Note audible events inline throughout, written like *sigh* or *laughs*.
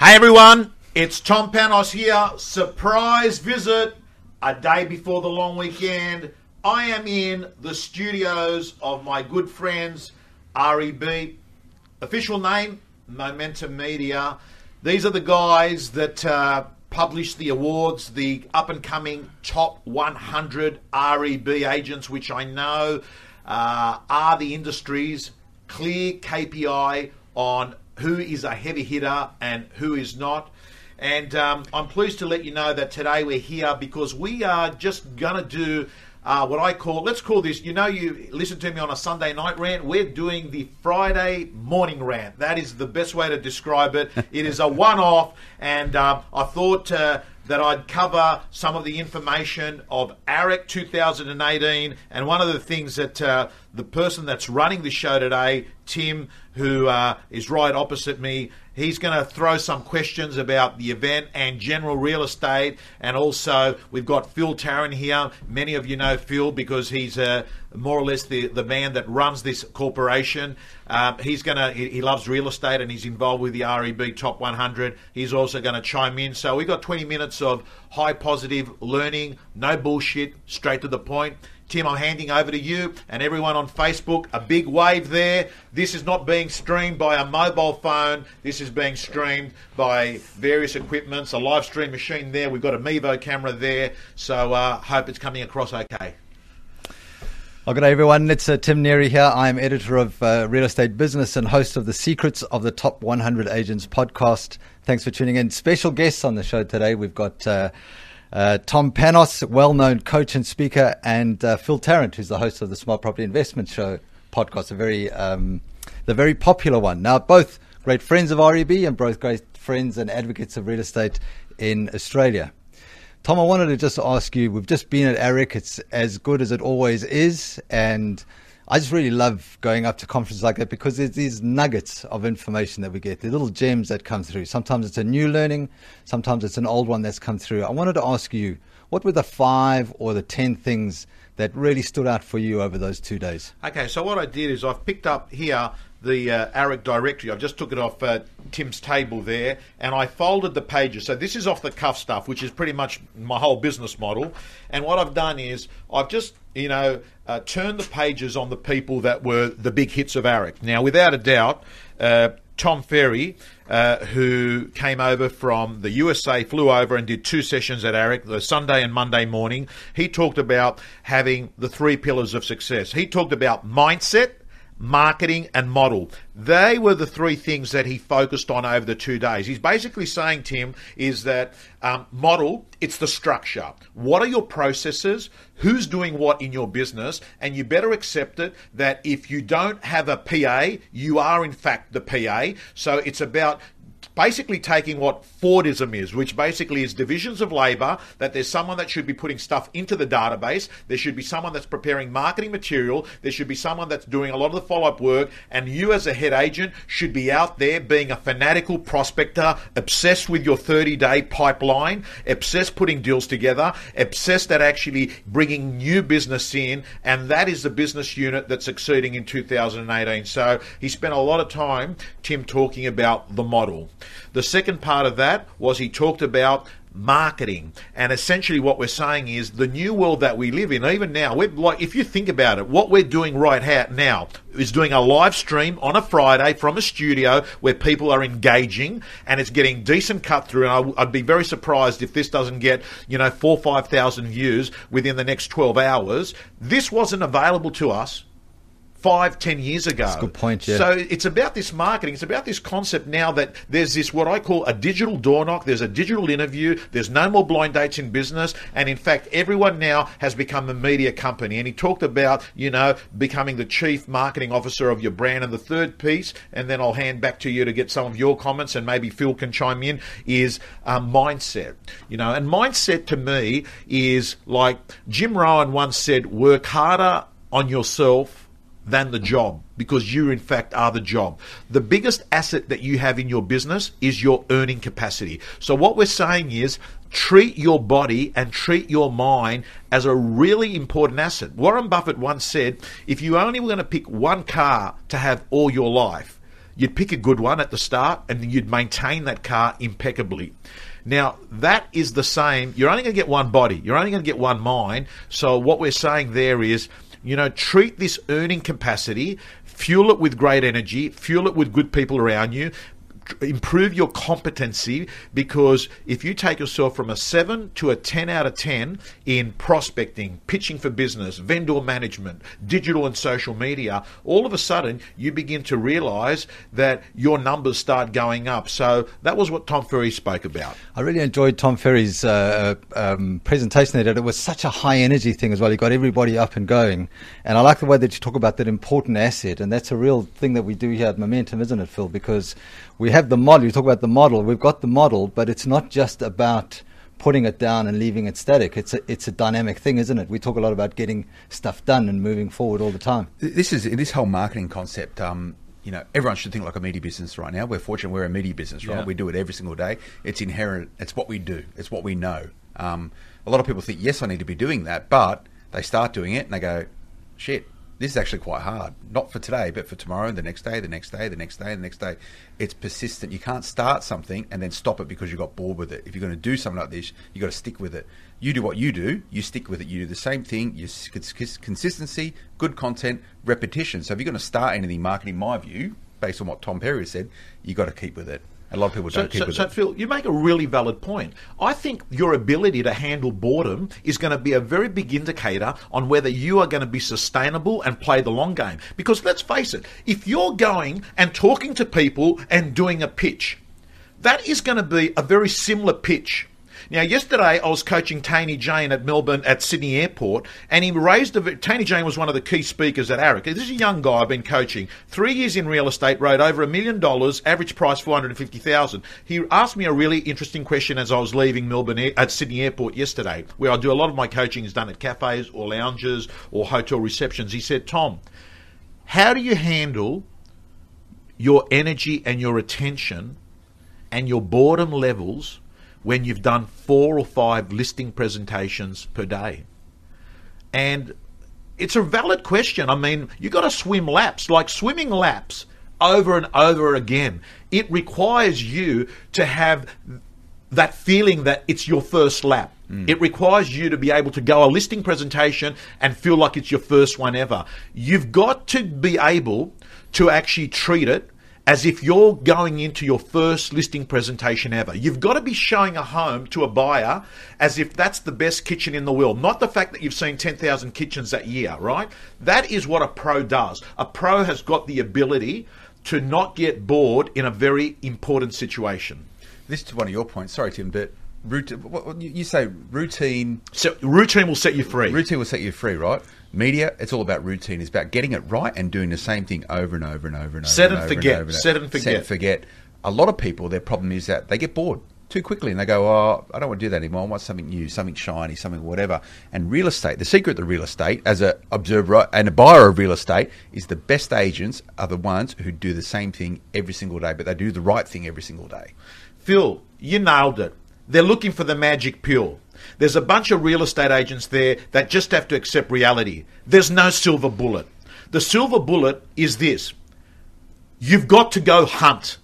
Hey everyone, it's Tom Panos here. Surprise visit a day before the long weekend. I am in the studios of my good friends REB. Official name Momentum Media. These are the guys that uh, publish the awards, the up and coming top 100 REB agents, which I know uh, are the industry's clear KPI on who is a heavy hitter and who is not. And um, I'm pleased to let you know that today we're here because we are just going to do uh, what I call, let's call this, you know, you listen to me on a Sunday night rant. We're doing the Friday morning rant. That is the best way to describe it. *laughs* it is a one off, and um, I thought. Uh, that I'd cover some of the information of AREC 2018. And one of the things that uh, the person that's running the show today, Tim, who uh, is right opposite me, he's going to throw some questions about the event and general real estate. And also, we've got Phil Tarrant here. Many of you know Phil because he's uh, more or less the, the man that runs this corporation. Um, he's going to, he, he, loves real estate and he's involved with the REB Top 100. He's also going to chime in. So we've got 20 minutes of high positive learning, no bullshit, straight to the point. Tim, I'm handing over to you and everyone on Facebook. A big wave there. This is not being streamed by a mobile phone. This is being streamed by various equipments. A live stream machine there. We've got a Mevo camera there. So uh, hope it's coming across okay. Well, good day, everyone. It's uh, Tim Neary here. I'm editor of uh, Real Estate Business and host of the Secrets of the Top 100 Agents podcast. Thanks for tuning in. Special guests on the show today. We've got uh, uh Tom Panos, well known coach and speaker, and uh, Phil Tarrant, who's the host of the Smart Property Investment Show podcast, a very, um, the very popular one. Now, both great friends of REB and both great friends and advocates of real estate in Australia. Tom, I wanted to just ask you. We've just been at AREC. It's as good as it always is, and I just really love going up to conferences like that because there's these nuggets of information that we get, the little gems that come through. Sometimes it's a new learning, sometimes it's an old one that's come through. I wanted to ask you, what were the five or the ten things that really stood out for you over those two days? Okay, so what I did is I've picked up here the uh, AREC directory. I just took it off uh, Tim's table there, and I folded the pages. So this is off the cuff stuff, which is pretty much my whole business model. And what I've done is I've just you know uh, turned the pages on the people that were the big hits of AREC. Now, without a doubt. Uh, Tom Ferry, uh, who came over from the USA, flew over and did two sessions at AREC, the Sunday and Monday morning. He talked about having the three pillars of success. He talked about mindset, marketing, and model. They were the three things that he focused on over the two days. He's basically saying, Tim, is that um, model, it's the structure. What are your processes? Who's doing what in your business? And you better accept it that if you don't have a PA, you are in fact the PA. So it's about basically taking what Fordism is, which basically is divisions of labor, that there's someone that should be putting stuff into the database, there should be someone that's preparing marketing material, there should be someone that's doing a lot of the follow up work, and you as a head agent should be out there being a fanatical prospector, obsessed with your 30 day pipeline, obsessed putting deals together, obsessed at actually bringing new business in, and that is the business unit that's succeeding in 2018. So he spent a lot of time, Tim, talking about the model. The second part of that was he talked about marketing. And essentially, what we're saying is the new world that we live in, even now, we're like, if you think about it, what we're doing right now is doing a live stream on a Friday from a studio where people are engaging and it's getting decent cut through. And I'd be very surprised if this doesn't get, you know, four, 5,000 views within the next 12 hours. This wasn't available to us five, ten years ago. That's a good point, yeah. So it's about this marketing. It's about this concept now that there's this what I call a digital door knock. There's a digital interview. There's no more blind dates in business. And in fact, everyone now has become a media company. And he talked about, you know, becoming the chief marketing officer of your brand. And the third piece, and then I'll hand back to you to get some of your comments, and maybe Phil can chime in, is um, mindset. You know, and mindset to me is like Jim Rohn once said, work harder on yourself than the job because you, in fact, are the job. The biggest asset that you have in your business is your earning capacity. So, what we're saying is treat your body and treat your mind as a really important asset. Warren Buffett once said if you only were going to pick one car to have all your life, you'd pick a good one at the start, and you'd maintain that car impeccably. Now, that is the same. You're only going to get one body, you're only going to get one mind. So, what we're saying there is, you know, treat this earning capacity, fuel it with great energy, fuel it with good people around you, improve your competency because if you take yourself from a 7 to a 10 out of 10 in prospecting, pitching for business, vendor management, digital and social media, all of a sudden you begin to realize that your numbers start going up. So that was what Tom Ferry spoke about. I really enjoyed Tom Ferry's uh, um, presentation there. It was such a high energy thing as well. He got everybody up and going. And I like the way that you talk about that important asset. And that's a real thing that we do here at Momentum, isn't it, Phil? Because we have the model. You talk about the model. We've got the model, but it's not just about putting it down and leaving it static. It's a, it's a dynamic thing, isn't it? We talk a lot about getting stuff done and moving forward all the time. This is this whole marketing concept. Um, you know, everyone should think like a media business right now. We're fortunate we're a media business, right? Yeah. We do it every single day. It's inherent. It's what we do. It's what we know. Um, a lot of people think, yes, I need to be doing that, but they start doing it and they go, shit, this is actually quite hard. Not for today, but for tomorrow, and the next day, the next day, the next day, the next day. It's persistent. You can't start something and then stop it because you got bored with it. If you're going to do something like this, you got to stick with it. You do what you do. You stick with it. You do the same thing. You consistency, good content, repetition. So if you're going to start anything marketing, my view, based on what Tom Ferry said, you got to keep with it. A lot of people don't keep so, with so it. Phil, you make a really valid point. I think your ability to handle boredom is going to be a very big indicator on whether you are going to be sustainable and play the long game. Because let's face it, if you're going and talking to people and doing a pitch, that is going to be a very similar pitch. Now, yesterday I was coaching Taney Jane at Melbourne at Sydney Airport, and he raised a. Taney Jane was one of the key speakers at AREC. This is a young guy I've been coaching. Three years in real estate, wrote over a million dollars, average price four hundred and fifty thousand. He asked me a really interesting question as I was leaving Melbourne at Sydney Airport yesterday, where I do a lot of my coaching is done at cafes or lounges or hotel receptions. He said, "Tom, how do you handle your energy and your attention and your boredom levels when you've done four or five listing presentations per day? And it's a valid question. I mean, you've got to swim laps, like swimming laps over and over again. It requires you to have that feeling that it's your first lap. Mm. It requires you to be able to go a listing presentation and feel like it's your first one ever. You've got to be able to actually treat it as if you're going into your first listing presentation ever. You've got to be showing a home to a buyer as if that's the best kitchen in the world, not the fact that you've seen 10,000 kitchens that year, right? That is what a pro does. A pro has got the ability to not get bored in a very important situation. This is one of your points. Sorry, Tim, but routine, what, what, you you say routine. So routine will set you free. Routine will set you free, right? Media, it's all about routine. It's about getting it right and doing the same thing over and over and over and over. Set and and over forget. over Set and forget. Set and forget. A lot of people, their problem is that they get bored too quickly and they go, "Oh, I don't want to do that anymore. I want something new, something shiny, something whatever." And real estate, the secret to real estate, as a observer and a buyer of real estate, is the best agents are the ones who do the same thing every single day, but they do the right thing every single day. Phil, you nailed it. They're looking for the magic pill. There's a bunch of real estate agents there that just have to accept reality. There's no silver bullet. The silver bullet is this you've got to go hunt.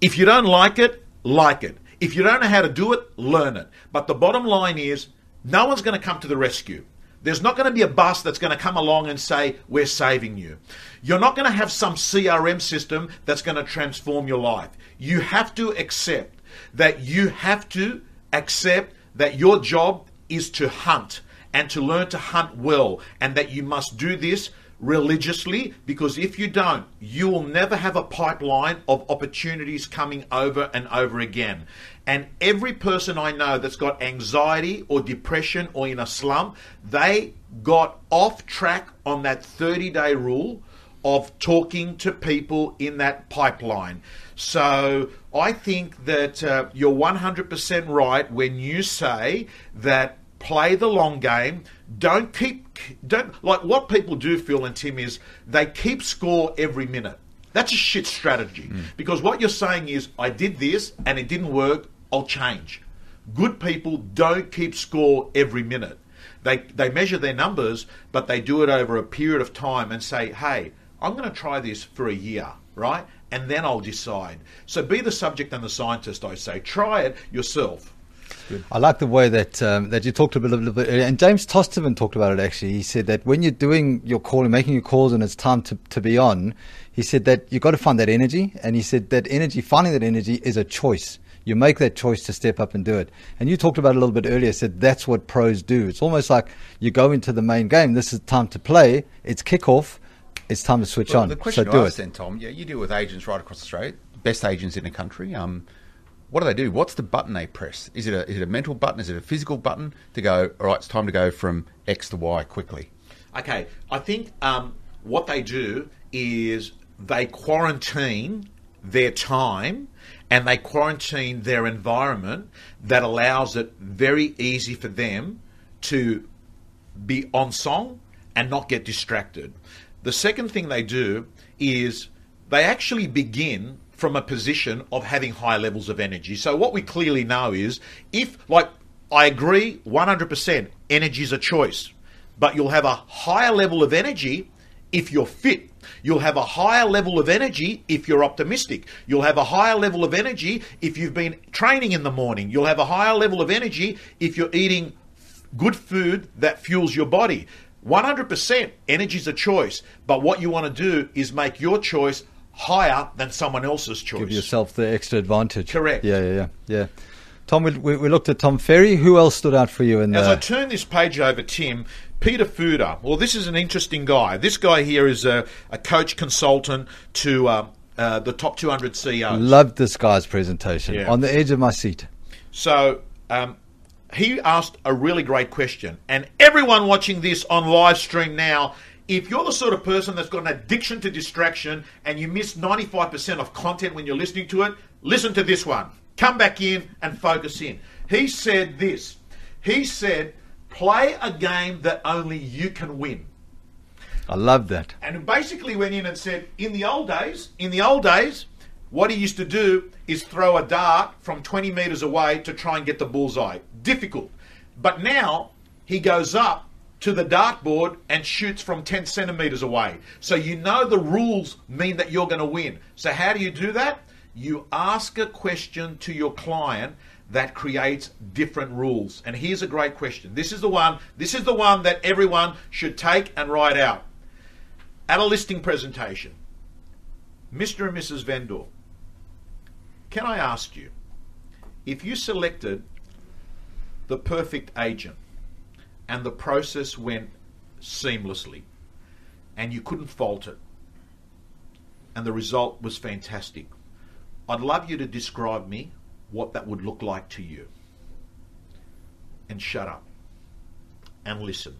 If you don't like it, like it. If you don't know how to do it, learn it. But the bottom line is no one's going to come to the rescue. There's not going to be a bus that's going to come along and say, We're saving you. You're not going to have some CRM system that's going to transform your life. You have to accept that you have to accept that your job is to hunt and to learn to hunt well, and that you must do this religiously because if you don't, you will never have a pipeline of opportunities coming over and over again. And every person I know that's got anxiety or depression or in a slump, they got off track on that 30 day rule of talking to people in that pipeline. So I think that uh, you're 100% right when you say that play the long game. Don't keep don't like what people do, Phil and Tim, is they keep score every minute. That's a shit strategy because what you're saying is I did this and it didn't work. I'll change. Good people don't keep score every minute. They they measure their numbers, but they do it over a period of time and say, hey, I'm going to try this for a year. right? And then I'll decide. So be the subject and the scientist, I say. Try it yourself. I like the way that um, that you talked a little, little bit earlier, and James Tosterman talked about it. Actually, he said that when you're doing your call and making your calls, and it's time to, to be on, he said that you have got to find that energy, and he said that energy, finding that energy, is a choice. You make that choice to step up and do it. And you talked about it a little bit earlier. Said that's what pros do. It's almost like you go into the main game. This is time to play. It's kickoff. It's time to switch Well, on. The question so I do asked it. then, Tom, yeah, you deal with agents right across Australia, best agents in the country. Um, what do they do? What's the button they press? Is it a is it a mental button? Is it a physical button to go? All right, it's time to go from X to Y quickly. Okay, I think um, what they do is they quarantine their time and they quarantine their environment that allows it very easy for them to be on song and not get distracted. The second thing they do is they actually begin from a position of having high levels of energy. So what we clearly know is if like I agree 100% energy is a choice, but you'll have a higher level of energy if you're fit. You'll have a higher level of energy if you're optimistic. You'll have a higher level of energy if you've been training in the morning. You'll have a higher level of energy if you're eating good food that fuels your body. 100% energy is a choice, but what you want to do is make your choice higher than someone else's choice. Give yourself the extra advantage. Correct. Yeah, yeah, yeah. yeah. Tom, we, we, looked at Tom Ferry. Who else stood out for you in As I turn this page over, Tim, Peter Fuda. Well, this is an interesting guy. This guy here is a, a coach consultant to uh, uh, the top 200 CEOs. Loved this guy's presentation. Yeah. On the edge of my seat. So um, he asked a really great question. And everyone watching this on live stream now, if you're the sort of person that's got an addiction to distraction and you miss 95% of content when you're listening to it, listen to this one. Come back in and focus in. He said this. He said, play a game that only you can win. I love that. And he basically went in and said, in the old days, in the old days, what he used to do is throw a dart from 20 metres away to try and get the bullseye. Difficult. But now he goes up to the dartboard and shoots from 10 centimetres away. So you know the rules mean that you're going to win. So how do you do that? You ask a question to your client that creates different rules. And here's a great question. This is the one, this is the one that everyone should take and write out. At a listing presentation, Mr. and Mrs. Vendor, can I ask you, if you selected the perfect agent and the process went seamlessly and you couldn't fault it and the result was fantastic, I'd love you to describe me what that would look like to you. And shut up and listen.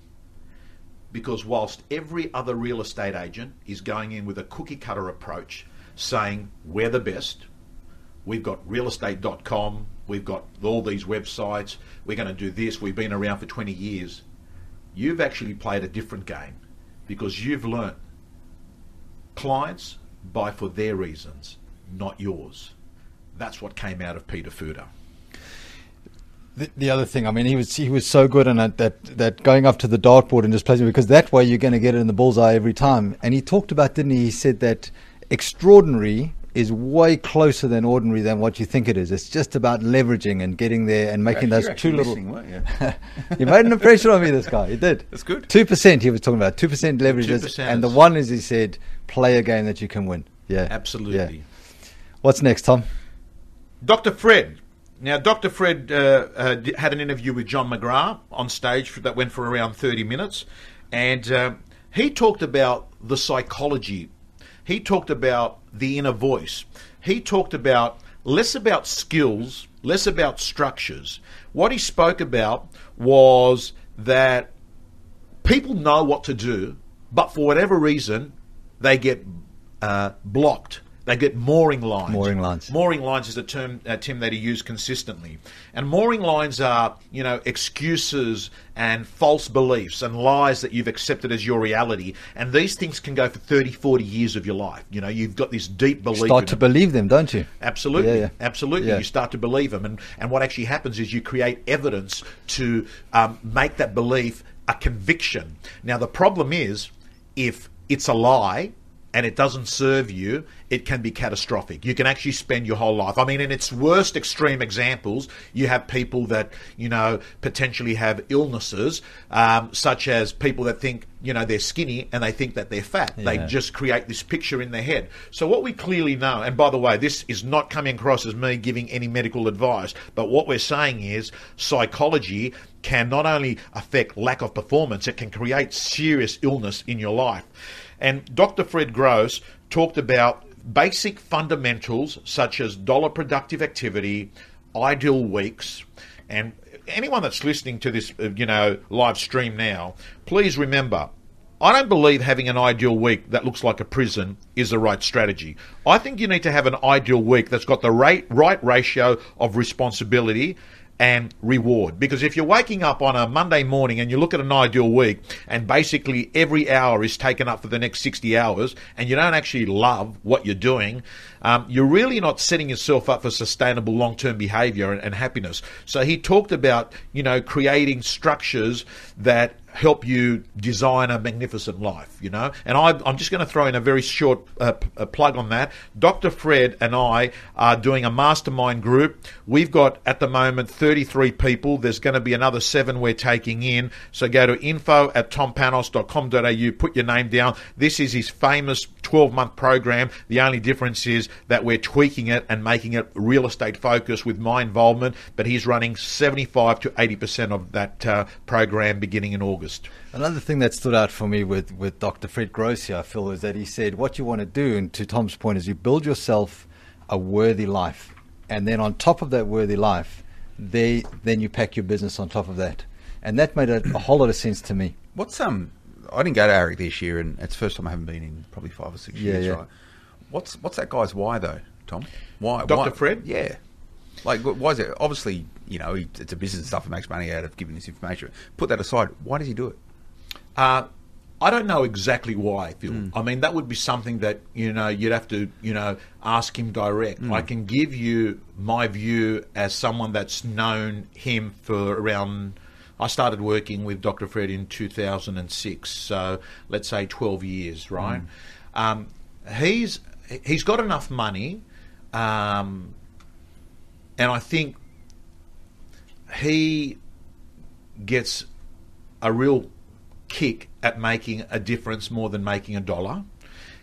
Because whilst every other real estate agent is going in with a cookie cutter approach, saying we're the best, we've got realestate.com, we've got all these websites, we're going to do this, we've been around for 20 years, you've actually played a different game because you've learnt clients buy for their reasons, not yours. That's what came out of Peter Fuda. The, the other thing, I mean, he was he was so good it that that going up to the dartboard and just placing because that way you're going to get it in the bullseye every time. And he talked about, didn't he? He said that extraordinary is way closer than ordinary than what you think it is. It's just about leveraging and getting there and making those two little. listening, weren't *laughs* you? made an impression on me. This guy, he did. That's good. Two percent. He was talking about two percent leverage, 2% and the one is he said, play a game that you can win. Yeah, Absolutely. Yeah. What's next, Tom? Dr. Fred. Now, Dr. Fred uh, uh, had an interview with John McGrath on stage for, that went for around 30 minutes. And uh, he talked about the psychology. He talked about the inner voice. He talked about less about skills, less about structures. What he spoke about was that people know what to do, but for whatever reason, they get uh, blocked. They get mooring lines. Mooring lines. Mooring lines is a term, uh, Tim, that he used consistently. And mooring lines are, you know, excuses and false beliefs and lies that you've accepted as your reality. And these things can go for 30, 40 years of your life. You know, you've got this deep belief. in Start to them. believe them, don't you? Absolutely, Yeah, yeah. absolutely. Yeah. You start to believe them, and and what actually happens is you create evidence to um, make that belief a conviction. Now the problem is if it's a lie and it doesn't serve you, it can be catastrophic. You can actually spend your whole life. I mean, in its worst extreme examples, you have people that, you know, potentially have illnesses, um, such as people that think, you know, they're skinny and they think that they're fat. They just create this picture in their head. So, what we clearly know, and by the way, this is not coming across as me giving any medical advice, but what we're saying is psychology can not only affect lack of performance, it can create serious illness in your life. And Dr. Fred Grosse talked about basic fundamentals such as dollar productive activity, ideal weeks, and anyone that's listening to this, uh, you know, live stream now, please remember. I don't believe having an ideal week that looks like a prison is the right strategy. I think you need to have an ideal week that's got the right, right ratio of responsibility and reward. Because if you're waking up on a Monday morning and you look at an ideal week and basically every hour is taken up for the next 60 hours and you don't actually love what you're doing, um, you're really not setting yourself up for sustainable long term behavior and, and happiness. So he talked about, you know, creating structures that help you design a magnificent life, you know. And I, I'm just going to throw in a very short uh, p- uh, plug on that. Dr. Fred and I are doing a mastermind group. We've got at the moment 33 people. There's going to be another seven we're taking in. So go to info at tompanos.com.au, put your name down. This is his famous 12 month program. The only difference is that we're tweaking it and making it real estate focused with my involvement, but he's running 75 to 80% of that uh, program beginning in August. Another thing that stood out for me with, with Dr. Fred Grosse here, Phil, is that he said what you want to do, and to Tom's point, is you build yourself a worthy life. And then on top of that worthy life, they, then you pack your business on top of that. And that made a, a whole lot of sense to me. What's um? I didn't go to AREC this year, and it's the first time I haven't been in probably five or six Yeah, years. yeah. Right? What's what's that guy's why though, Tom? Why, Dr. Fred? Yeah. Like, why is it? Obviously, you know, it's a business and stuff. He makes money out of giving this information. Put that aside. Why does he do it? Uh, I don't know exactly why, Phil. Hmm. I mean, that would be something that you know you'd have to you know ask him direct. Hmm. I can give you my view as someone that's known him for around. I started working with Dr. Fred in 2006, so let's say 12 years, right? Hmm. Um, he's he's got enough money, um, and I think he gets a real kick at making a difference more than making a dollar.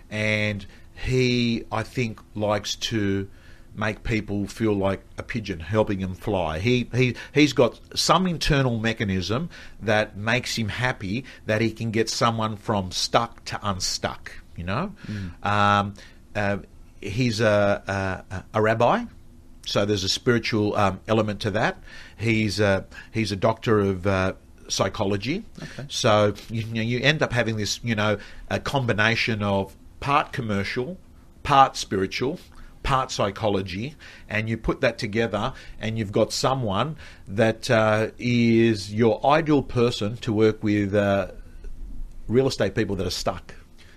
And he, I think, likes to make people feel like a pigeon, helping him fly. He, he, he's got some internal mechanism that makes him happy that he can get someone from stuck to unstuck, you know? Um, uh, he's a, a, a rabbi. So there's a spiritual um, element to that. He's a, he's a doctor of uh, psychology. So you, you know, you end up having this, you know, a combination of part commercial, part spiritual, part psychology, and you put that together, and you've got someone that uh, is your ideal person to work with uh, real estate people that are stuck.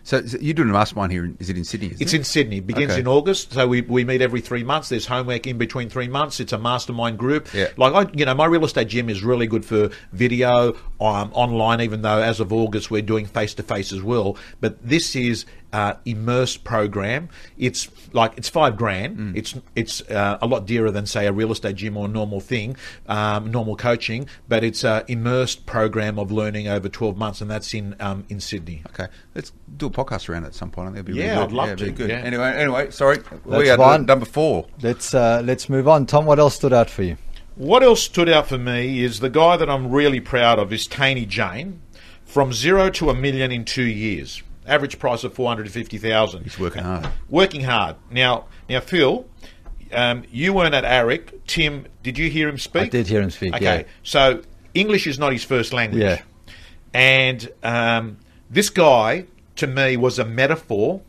So, you're doing a mastermind here. in- it in Sydney? It's it? in Sydney. Begins Okay. in August, so we, we meet every three months. There's homework in between three months. It's a mastermind group. Yeah. Like I, you know, my real estate gym is really good for video, um, online. Even though as of August we're doing face to face as well. But this is uh, immersed program. It's like it's five grand. Mm. It's it's uh, a lot dearer than say a real estate gym or normal thing, um, normal coaching. But it's a immersed program of learning over twelve months, and that's in um, in Sydney. Okay, let's do a podcast around it at some point. I think it'd be Yeah, really I'd good. love it'd be to, Good. yeah. Anyway, anyway, sorry. we That's are fine. number four. Let's, uh, let's move on. Tom, what else stood out for you? What else stood out for me is the guy that I'm really proud of is Taney Jane, from zero to a million in two years. Average price of four hundred fifty thousand. He's working hard. Working hard. Now, now, Phil, um, you weren't at AREC. Tim, did you hear him speak? I did hear him speak, Okay, yeah. so English is not his first language. Yeah. And um, this guy, to me, was a metaphor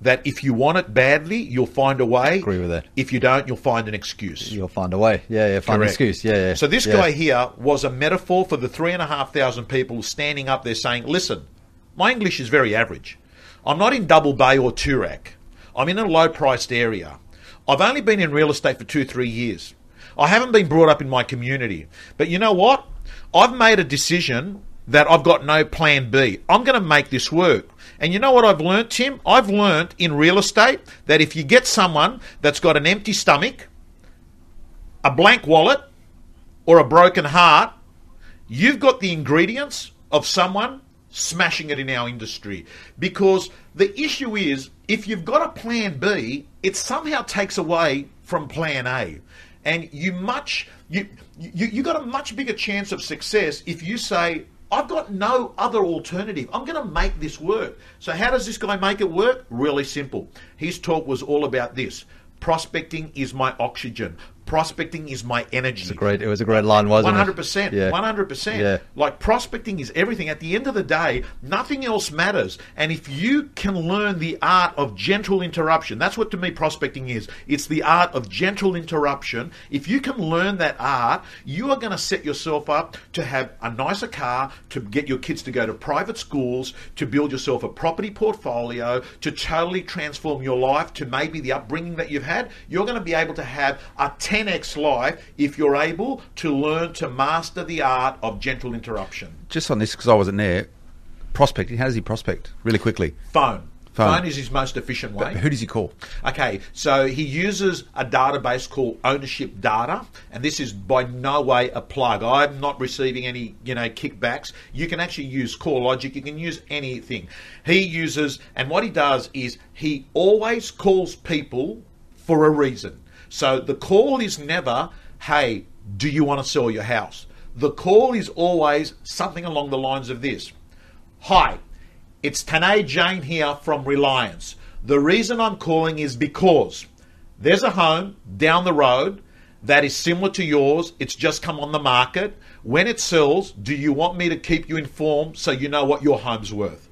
that if you want it badly, you'll find a way. Agree with that. If you don't, you'll find an excuse. You'll find a way. Yeah, yeah, find an excuse. Yeah, yeah. So this yeah. guy here was a metaphor for the three and a half thousand people standing up there saying, "Listen, my English is very average. I'm not in Double Bay or Toorak. I'm in a low-priced area. I've only been in real estate for two, three years. I haven't been brought up in my community. But you know what? I've made a decision that I've got no plan B. I'm going to make this work. And you know what I've learnt, Tim? I've learnt in real estate that if you get someone that's got an empty stomach, a blank wallet, or a broken heart, you've got the ingredients of someone smashing it in our industry. Because the issue is, if you've got a plan B, it somehow takes away from plan A. And you much you you you got a much bigger chance of success if you say, I've got no other alternative. I'm going to make this work. So how does this guy make it work? Really simple. His talk was all about this. Prospecting is my oxygen. Prospecting is my energy. It's a great. It was a great line, wasn't One it? hundred percent. Yeah. One hundred percent. Yeah. Like prospecting is everything. At the end of the day, nothing else matters. And if you can learn the art of gentle interruption, that's what to me prospecting is. It's the art of gentle interruption. If you can learn that art, you are going to set yourself up to have a nicer car, to get your kids to go to private schools, to build yourself a property portfolio, to totally transform your life, to maybe the upbringing that you've had. You're going to be able to have a 10x life if you're able to learn to master the art of gentle interruption. Just on this, because I wasn't there, prospecting, how does he prospect? Really quickly. Phone. Phone. Phone is his most efficient way. Who does he call? Okay, so he uses a database called Ownership Data, and this is by no way a plug. I'm not receiving any, you know, kickbacks. You can actually use CoreLogic. You can use anything. He uses, and what he does is he always calls people for a reason. So the call is never, "Hey, do you want to sell your house?" The call is always something along the lines of this. Hi, it's Tanae Jane here from Reliance. The reason I'm calling is because there's a home down the road that is similar to yours. It's just come on the market. When it sells, do you want me to keep you informed so you know what your home's worth?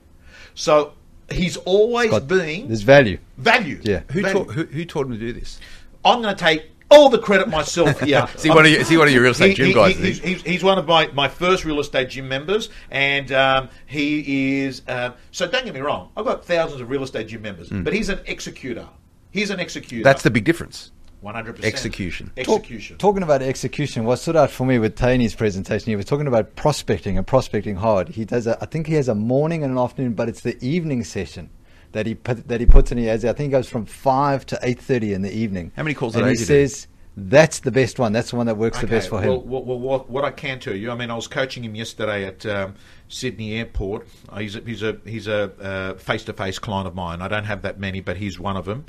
So he's always Got- being There's value. Value. Yeah. Who, Valued. taught, who, who taught him to do this? I'm going to take all the credit myself here. Is he one of your, is he one of your real estate He- gym he- guys? he- he's, he? he's, he's one of my, my first real estate gym members, and um, he is. Um, so don't get me wrong, I've got thousands of real estate gym members, but he's an executor. He's an executor. That's the big difference. one hundred percent execution. Talk- Execution. talking about execution, what stood out for me with Taney's presentation, he was talking about prospecting and prospecting hard. He does a, I think he has a morning and an afternoon, but it's the evening session that he put, that he puts in. He has, I think, he goes from five to eight thirty in the evening. How many calls a day he do you do? says that's the best one. That's the one that works the best for him. Well, well, well, what, I can tell you, I mean, I was coaching him yesterday at um, Sydney Airport. He's a, he's a he's a uh, face-to-face client of mine. I don't have that many, but he's one of them.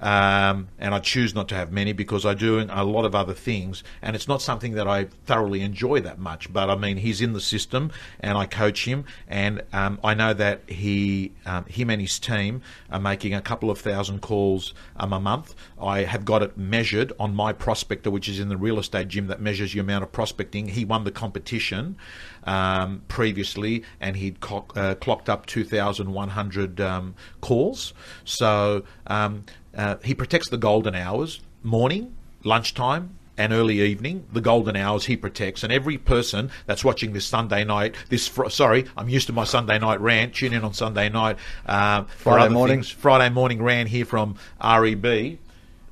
Um, and I choose not to have many because I do a lot of other things, and it's not something that I thoroughly enjoy that much. But I mean, he's in the system, and I coach him, and um, I know that he, um, him and his team are making a couple of thousand calls a month. I have got it measured on my prospector, which is in the real estate gym that measures your amount of prospecting. He won the competition um, previously, and he'd co- uh, clocked up 2,100 um, calls. So um, uh, he protects the golden hours, morning, lunchtime, and early evening, the golden hours he protects. And every person that's watching this Sunday night, this fr- sorry, I'm used to my Sunday night rant. Tune in on Sunday night um, for Friday other morning. things. Friday morning ran here from REB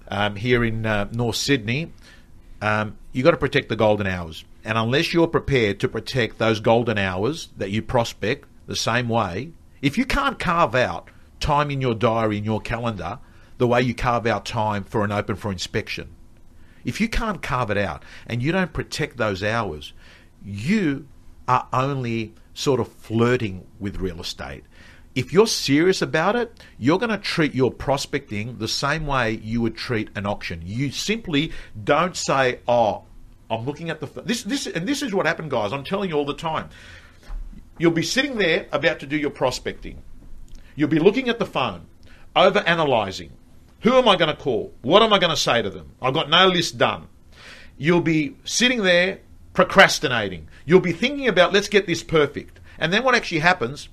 um, here in uh, North Sydney. Um, you got to protect the golden hours, and unless you're prepared to protect those golden hours that you prospect the same way, if you can't carve out time in your diary in your calendar the way you carve out time for an open for inspection, if you can't carve it out and you don't protect those hours, you are only sort of flirting with real estate. If you're serious about it, you're going to treat your prospecting the same way you would treat an auction. You simply don't say, "Oh, I'm looking at the f-. this this and this is what happened, guys. I'm telling you all the time. You'll be sitting there about to do your prospecting. You'll be looking at the phone, over analyzing. Who am I going to call? What am I going to say to them? I've got no list done. You'll be sitting there procrastinating. You'll be thinking about, let's get this perfect. And then what actually happens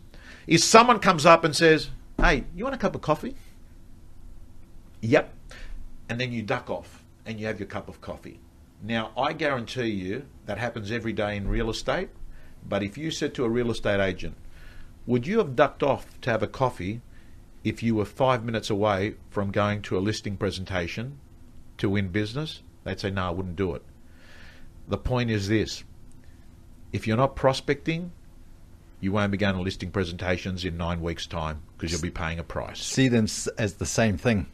is someone comes up and says, Hey, you want a cup of coffee? Yep. And then you duck off and you have your cup of coffee. Now, I guarantee you that happens every day in real estate. But if you said to a real estate agent, would you have ducked off to have a coffee if you were five minutes away from going to a listing presentation to win business? They'd say, no, I wouldn't do it. The point is this if you're not prospecting, you won't be going to listing presentations in nine weeks' time because you'll be paying a price. See them as the same thing,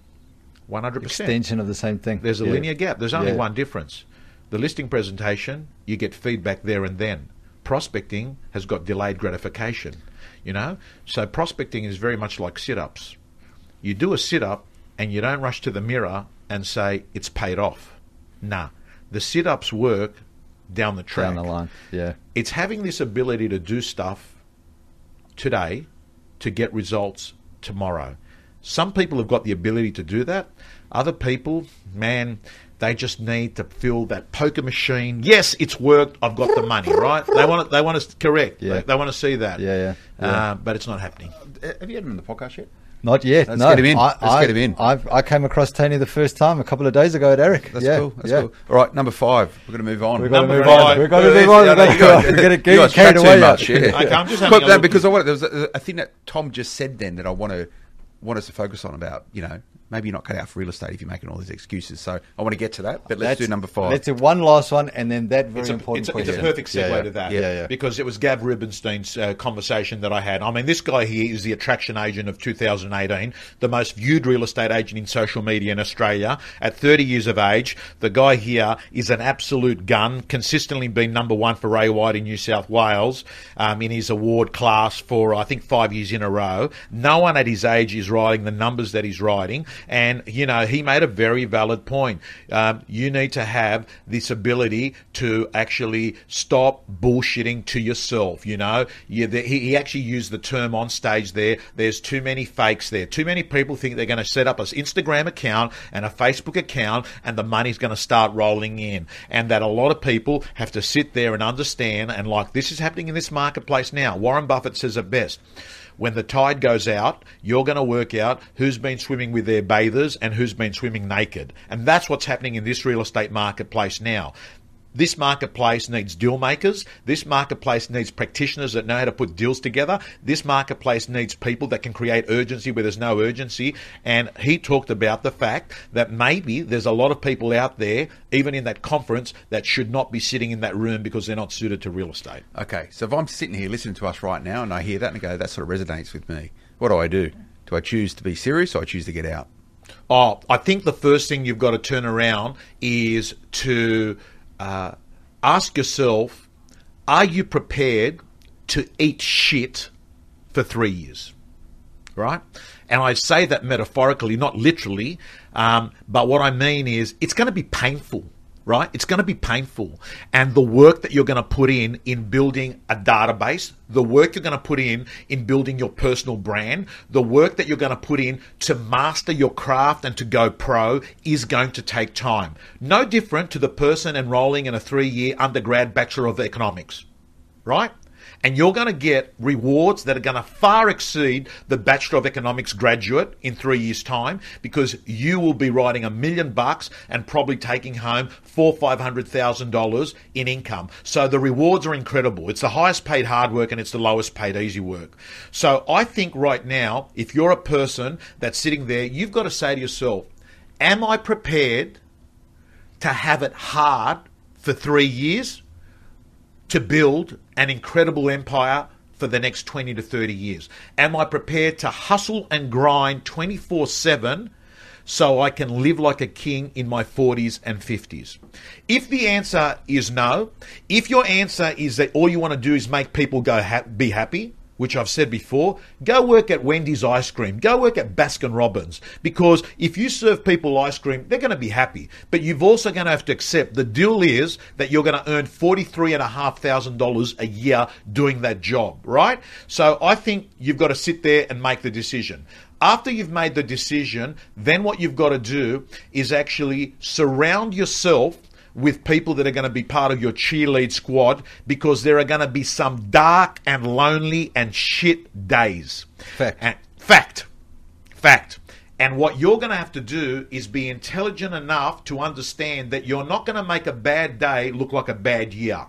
100%. extension of the same thing. There's a Yeah. linear gap. There's only Yeah. one difference. The listing presentation, you get feedback there and then. Prospecting has got delayed gratification, you know? So prospecting is very much like sit-ups. You do a sit-up and you don't rush to the mirror and say it's paid off. Nah. The sit-ups work down the track. down the line. Yeah. It's having this ability to do stuff today to get results tomorrow. Some people have got the ability to do that. Other people, man, they just need to fill that poker machine. Yes, it's worked. I've got the money, right? They want it. They want us correct. Yeah. They, they want to see that. Yeah, yeah, yeah. Uh, but it's not happening. Uh, Have you had him on the podcast yet? Not yet. Let's no. get him in. I, Let's I, get him in. I've, I came across Tony the first time a couple of days ago at AREC. That's yeah, cool. That's yeah. cool. All right, number five. We're going to move on. We've got to move five. on. We've got to move on. yeah, We've no, got you to guys- We're going to get carried away. too much. yeah. Yeah. Okay, I'm just having Quick, a no, look. because I want there's a, a thing that Tom just said then that I want to want us to focus on about you know maybe you're not cut out for real estate if you're making all these excuses. So I want to get to that, but let's do number five. Let's do one last one and then that very It's a, important it's, a, it's a perfect segue Yeah, yeah. to that. Yeah, yeah. Because it was Gav Rubinstein's uh, conversation that I had. I mean, this guy here is the attraction agent of 2018, the most viewed real estate agent in social media in Australia. At 30 years of age, the guy here is an absolute gun, consistently been number one for Ray White in New South Wales um, in his award class for, I think, five years in a row. No one at his age is writing the numbers that he's writing. And, you know, he made a very valid point. Um, you need to have this ability to actually stop bullshitting to yourself. You know, you, the, he, he actually used the term on stage there. There's too many fakes there. Too many people think they're going to set up an Instagram account and a Facebook account and the money's going to start rolling in. And that a lot of people have to sit there and understand. And like this is happening in this marketplace now. Warren Buffett says it best when the tide goes out, you're going to work out who's been swimming with their bathers and who's been swimming naked. And that's what's happening in this real estate marketplace now. This marketplace needs deal makers. This marketplace needs practitioners that know how to put deals together. This marketplace needs people that can create urgency where there's no urgency. And he talked about the fact that maybe there's a lot of people out there, even in that conference, that should not be sitting in that room because they're not suited to real estate. Okay, so if I'm sitting here listening to us right now and I hear that and I go, that sort of resonates with me, what do I do? Do I choose to be serious or I choose to get out? Oh, I think the first thing you've got to turn around is to uh, ask yourself: Are you prepared to eat shit for three years? Right, and I say that metaphorically, not literally. Um, but what I mean is, it's going to be painful. Right, it's going to be painful, and the work that you're going to put in in building a database, the work you're going to put in in building your personal brand, the work that you're going to put in to master your craft and to go pro is going to take time. No different to the person enrolling in a three year undergrad Bachelor of Economics, right? And you're going to get rewards that are going to far exceed the Bachelor of Economics graduate in three years' time because you will be writing a million bucks and probably taking home four, five hundred thousand dollars in income. So the rewards are incredible. It's the highest paid hard work and it's the lowest paid easy work. So I think right now, if you're a person that's sitting there, you've got to say to yourself, Am I prepared to have it hard for three years? To build an incredible empire for the next 20 to 30 years? Am I prepared to hustle and grind 24 7 so I can live like a king in my 40s and 50s? If the answer is no, if your answer is that all you want to do is make people go ha- be happy, which I've said before, go work at Wendy's ice cream, go work at Baskin Robbins, because if you serve people ice cream, they're going to be happy. But you've also going to have to accept the deal is that you're going to earn forty-three and a half thousand dollars a year doing that job, right? So I think you've got to sit there and make the decision. After you've made the decision, then what you've got to do is actually surround yourself with people that are going to be part of your cheerlead squad because there are going to be some dark and lonely and shit days. Fact. And, fact. Fact. And what you're going to have to do is be intelligent enough to understand that you're not going to make a bad day look like a bad year.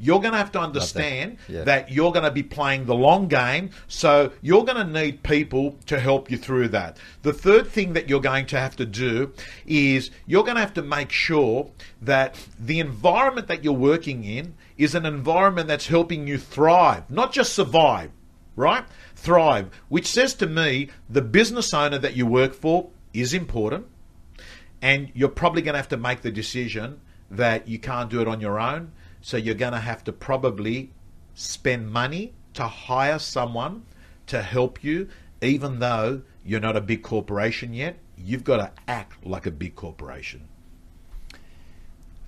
You're going to have to understand Yeah. that you're going to be playing the long game, so you're going to need people to help you through that. The third thing that you're going to have to do is you're going to have to make sure that the environment that you're working in is an environment that's helping you thrive, not just survive, right? Thrive, which says to me the business owner that you work for is important and you're probably going to have to make the decision that you can't do it on your own. So you're going to have to probably spend money to hire someone to help you, even though you're not a big corporation yet. You've got to act like a big corporation.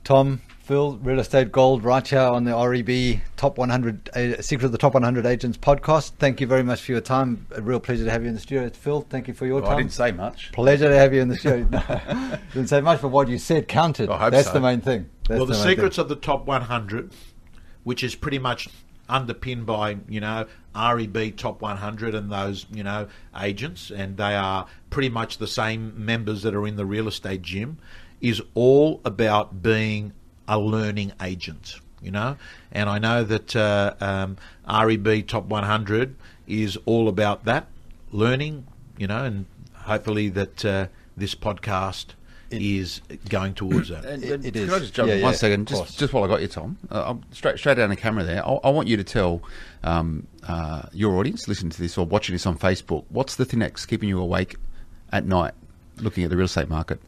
Tom, Phil, Real Estate Gold, right here on the REB Top 100, uh, Secret of the Top 100 Agents podcast. Thank you very much for your time. A real pleasure to have you in the studio. Phil, thank you for your Well, time. I didn't say much. Pleasure to have you in the studio. No, *laughs* didn't say much, but what you said counted. I hope That's so. the main thing. That's well, the, secrets of the top 100, which is pretty much underpinned by you know REB top 100 and those you know agents, and they are pretty much the same members that are in the real estate gym, is all about being a learning agent. You know, and I know that uh, um, REB top 100 is all about that learning. You know, and hopefully that uh, this podcast. Is going towards that. And, It- and it can is. I just jump Yeah, in yeah, one of second? Just, just while I got you, Tom. Uh, I'm straight, straight down the camera there. I, I want you to tell um, uh, your audience listening to this or watching this on Facebook what's the thing that's keeping you awake at night looking at the real estate market?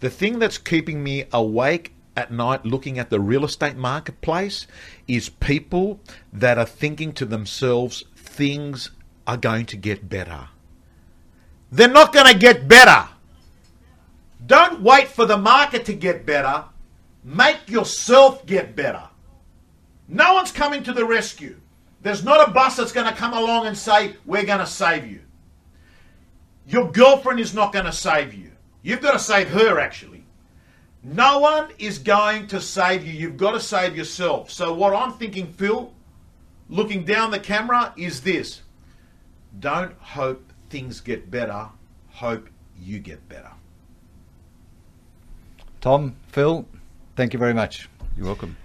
The thing that's keeping me awake at night looking at the real estate marketplace is people that are thinking to themselves, things are going to get better. They're not going to get better. Don't wait for the market to get better. Make yourself get better. No one's coming to the rescue. There's not a bus that's going to come along and say, We're going to save you. Your girlfriend is not going to save you. You've got to save her, actually. No one is going to save you. You've got to save yourself. So, what I'm thinking, Phil, looking down the camera, is this don't hope things get better, hope you get better. Tom, Phil, thank you very much. You're welcome.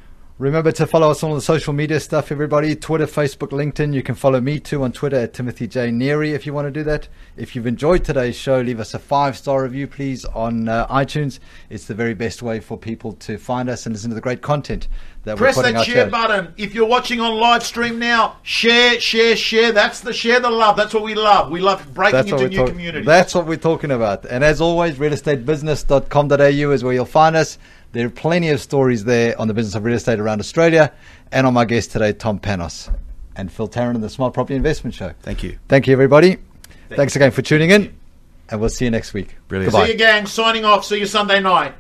Remember to follow us on all the social media stuff, everybody. Twitter, Facebook, LinkedIn. You can follow me too on Twitter at Timothy J. Neary if you want to do that. If you've enjoyed today's show, leave us a five star review, please, on uh, iTunes. It's the very best way for people to find us and listen to the great content that Press we're putting out there. Press that share here. button. If you're watching on live stream now, share, share, share. That's the share the love. That's what we love. We love breaking That's into new talk- communities. that's what we're talking about. And as always, realestatebusiness.com.au is where you'll find us. There are plenty of stories there on the business of real estate around Australia. And on my guest today, Tom Panos and Phil Tarrant of the Smart Property Investment Show. Thank you. Thank you, everybody. Thanks again for tuning in. And we'll see you next week. Brilliant. Goodbye. See you, gang. Signing off. See you Sunday night.